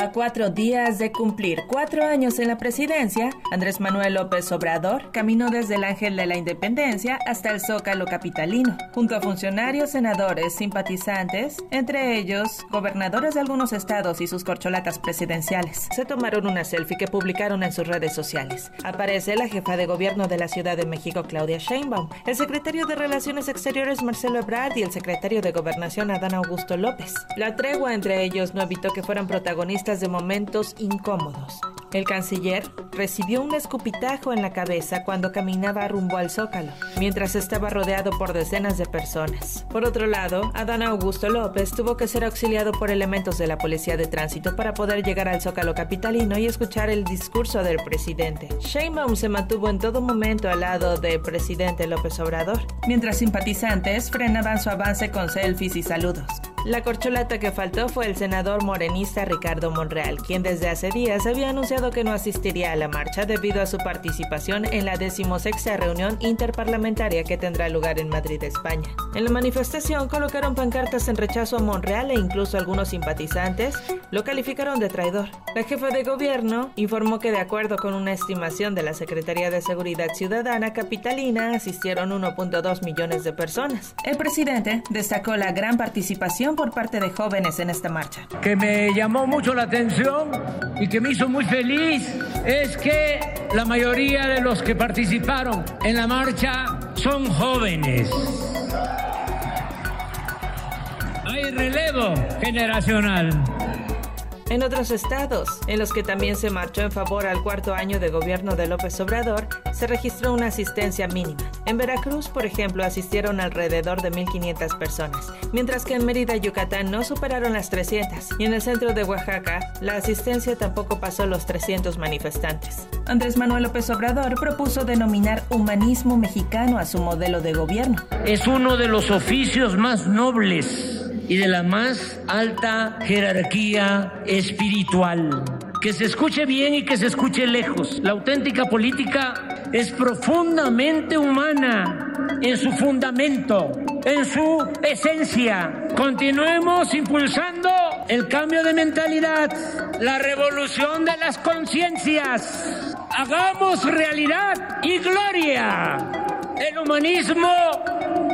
A cuatro días de cumplir cuatro años en la presidencia, Andrés Manuel López Obrador caminó desde el Ángel de la Independencia hasta el Zócalo Capitalino, junto a funcionarios, senadores, simpatizantes, entre ellos gobernadores de algunos estados y sus corcholatas presidenciales. Se tomaron una selfie que publicaron en sus redes sociales. Aparece la jefa de gobierno de la Ciudad de México, Claudia Sheinbaum, el secretario de Relaciones Exteriores, Marcelo Ebrard, y el secretario de Gobernación, Adán Augusto López. La tregua entre ellos no evitó que fueran protagonistas de momentos incómodos. El canciller recibió un escupitajo en la cabeza cuando caminaba rumbo al zócalo, mientras estaba rodeado por decenas de personas. Por otro lado, Adán Augusto López tuvo que ser auxiliado por elementos de la policía de tránsito para poder llegar al zócalo capitalino y escuchar el discurso del presidente. Sheinbaum se mantuvo en todo momento al lado del presidente López Obrador, mientras simpatizantes frenaban su avance con selfies y saludos. La corcholata que faltó fue el senador morenista Ricardo Monreal, quien desde hace días había anunciado que no asistiría a la marcha debido a su participación en la decimosexta reunión interparlamentaria que tendrá lugar en Madrid, España. En la manifestación colocaron pancartas en rechazo a Monreal e incluso algunos simpatizantes lo calificaron de traidor. La jefa de gobierno informó que de acuerdo con una estimación de la Secretaría de Seguridad Ciudadana Capitalina asistieron 1.2 millones de personas. El presidente destacó la gran participación por parte de jóvenes en esta marcha. Que me llamó mucho la atención y que me hizo muy feliz es que la mayoría de los que participaron en la marcha son jóvenes. Hay relevo generacional. En otros estados, en los que también se marchó en favor al cuarto año de gobierno de López Obrador, se registró una asistencia mínima. En Veracruz, por ejemplo, asistieron alrededor de 1.500 personas, mientras que en Mérida y Yucatán no superaron las 300, y en el centro de Oaxaca, la asistencia tampoco pasó los 300 manifestantes. Andrés Manuel López Obrador propuso denominar humanismo mexicano a su modelo de gobierno. Es uno de los oficios más nobles y de la más alta jerarquía espiritual. Que se escuche bien y que se escuche lejos. La auténtica política es profundamente humana en su fundamento, en su esencia. Continuemos impulsando el cambio de mentalidad, la revolución de las conciencias. Hagamos realidad y gloria el humanismo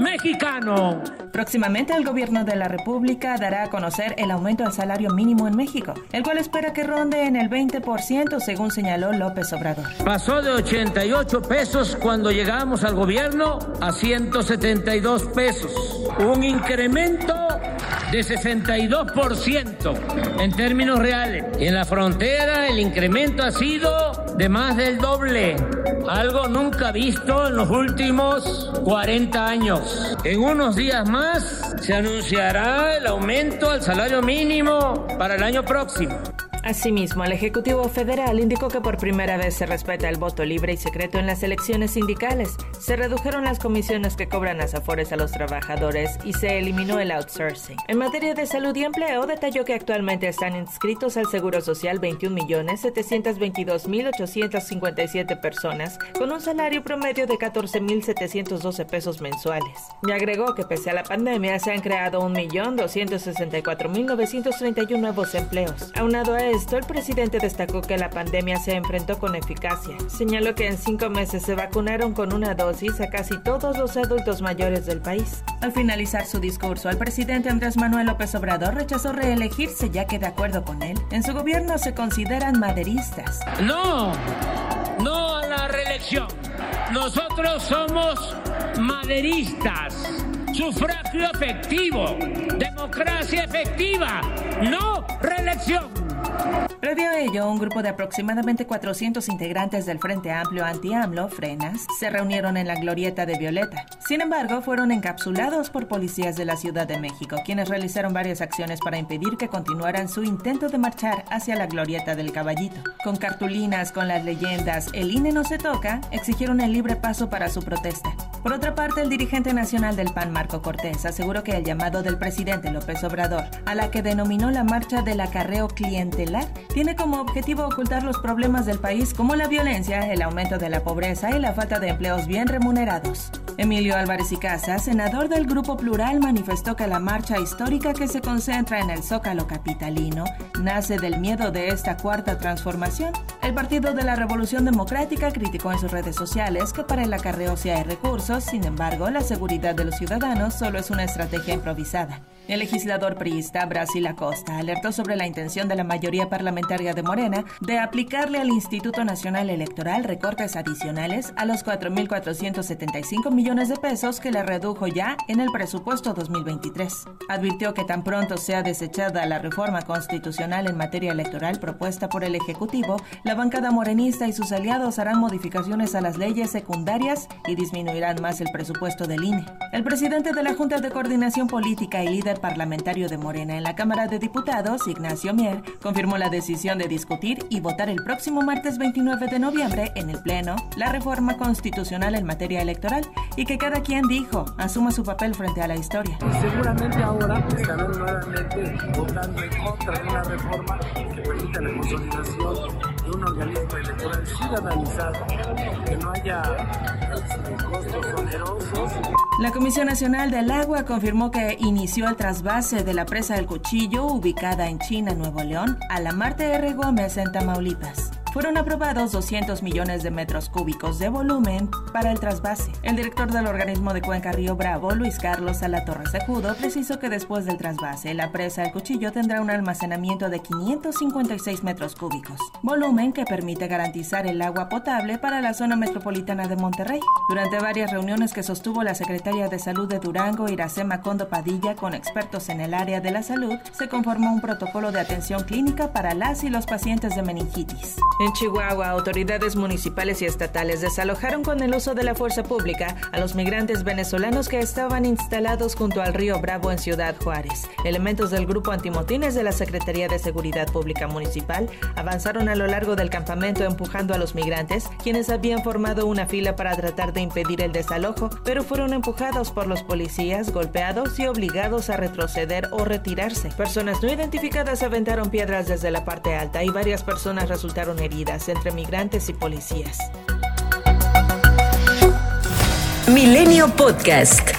mexicano. Próximamente el gobierno de la República dará a conocer el aumento al salario mínimo en México, el cual espera que ronde en el 20% según señaló López Obrador. Pasó de 88 pesos cuando llegamos al gobierno a 172 pesos. Un incremento de 62% en términos reales. Y en la frontera el incremento ha sido de más del doble, algo nunca visto en los últimos 40 años. En unos días más se anunciará el aumento al salario mínimo para el año próximo. Asimismo, el Ejecutivo Federal indicó que por primera vez se respeta el voto libre y secreto en las elecciones sindicales, se redujeron las comisiones que cobran las afores a los trabajadores y se eliminó el outsourcing. En materia de salud y empleo, detalló que actualmente están inscritos al Seguro Social 21.722.857 personas con un salario promedio de 14.712 pesos mensuales. Y agregó que pese a la pandemia se han creado 1.264.931 nuevos empleos. Aunado a esto, el presidente destacó que la pandemia se enfrentó con eficacia. Señaló que en cinco meses se vacunaron con una dosis a casi todos los adultos mayores del país. Al finalizar su discurso, el presidente Andrés Manuel López Obrador rechazó reelegirse ya que de acuerdo con él, en su gobierno se consideran maderistas. No, no a la reelección. Nosotros somos maderistas. Sufragio efectivo, democracia efectiva, no reelección. Previo a ello, un grupo de aproximadamente 400 integrantes del Frente Amplio Anti-AMLO, Frenas, se reunieron en la glorieta de Violeta. Sin embargo, fueron encapsulados por policías de la Ciudad de México, quienes realizaron varias acciones para impedir que continuaran su intento de marchar hacia la glorieta del Caballito. Con cartulinas con las leyendas El INE no se toca, exigieron el libre paso para su protesta. Por otra parte, el dirigente nacional del PAN, Marco Cortés, aseguró que el llamado del presidente López Obrador, a la que denominó la marcha del acarreo clientelar, tiene como objetivo ocultar los problemas del país como la violencia, el aumento de la pobreza y la falta de empleos bien remunerados. Emilio Álvarez y Casa, senador del Grupo Plural, manifestó que la marcha histórica que se concentra en el Zócalo capitalino nace del miedo de esta cuarta transformación. El Partido de la Revolución Democrática criticó en sus redes sociales que para el acarreo sí hay recursos, sin embargo, la seguridad de los ciudadanos solo es una estrategia improvisada. El legislador priista Brasil Acosta alertó sobre la intención de la mayoría parlamentaria de Morena de aplicarle al Instituto Nacional Electoral recortes adicionales a los 4.475 millones de pesos que le redujo ya en el presupuesto 2023. Advirtió que tan pronto sea desechada la reforma constitucional en materia electoral propuesta por el Ejecutivo, la bancada morenista y sus aliados harán modificaciones a las leyes secundarias y disminuirán más el presupuesto del INE. El presidente de la Junta de Coordinación Política y líder parlamentario de Morena en la Cámara de Diputados, Ignacio Mier, confirmó la decisión de discutir y votar el próximo martes 29 de noviembre en el Pleno la reforma constitucional en materia electoral y que cada quien dijo asuma su papel frente a la historia. Seguramente ahora estarán nuevamente votando en contra de una reforma que permita la consolidación de un organismo electoral ciudadanizado, que no haya costos onerosos. La Comisión Nacional del Agua confirmó que inició el trasvase de la presa del Cuchillo, ubicada en China, Nuevo León, a la Marte R. Gómez en Tamaulipas fueron aprobados 200 millones de metros cúbicos de volumen para el trasvase. El director del organismo de Cuenca Río Bravo, Luis Carlos Salatorre Sejudo, precisó que después del trasvase, la presa El Cuchillo tendrá un almacenamiento de 556 metros cúbicos, volumen que permite garantizar el agua potable para la zona metropolitana de Monterrey. Durante varias reuniones que sostuvo la secretaria de Salud de Durango, Iracema Condo Padilla, con expertos en el área de la salud, se conformó un protocolo de atención clínica para las y los pacientes de meningitis. En Chihuahua, autoridades municipales y estatales desalojaron con el uso de la fuerza pública a los migrantes venezolanos que estaban instalados junto al río Bravo en Ciudad Juárez. Elementos del grupo antimotines de la Secretaría de Seguridad Pública Municipal avanzaron a lo largo del campamento empujando a los migrantes, quienes habían formado una fila para tratar de impedir el desalojo, pero fueron empujados por los policías, golpeados y obligados a retroceder o retirarse. Personas no identificadas aventaron piedras desde la parte alta y varias personas resultaron entre migrantes y policías. Milenio Podcast.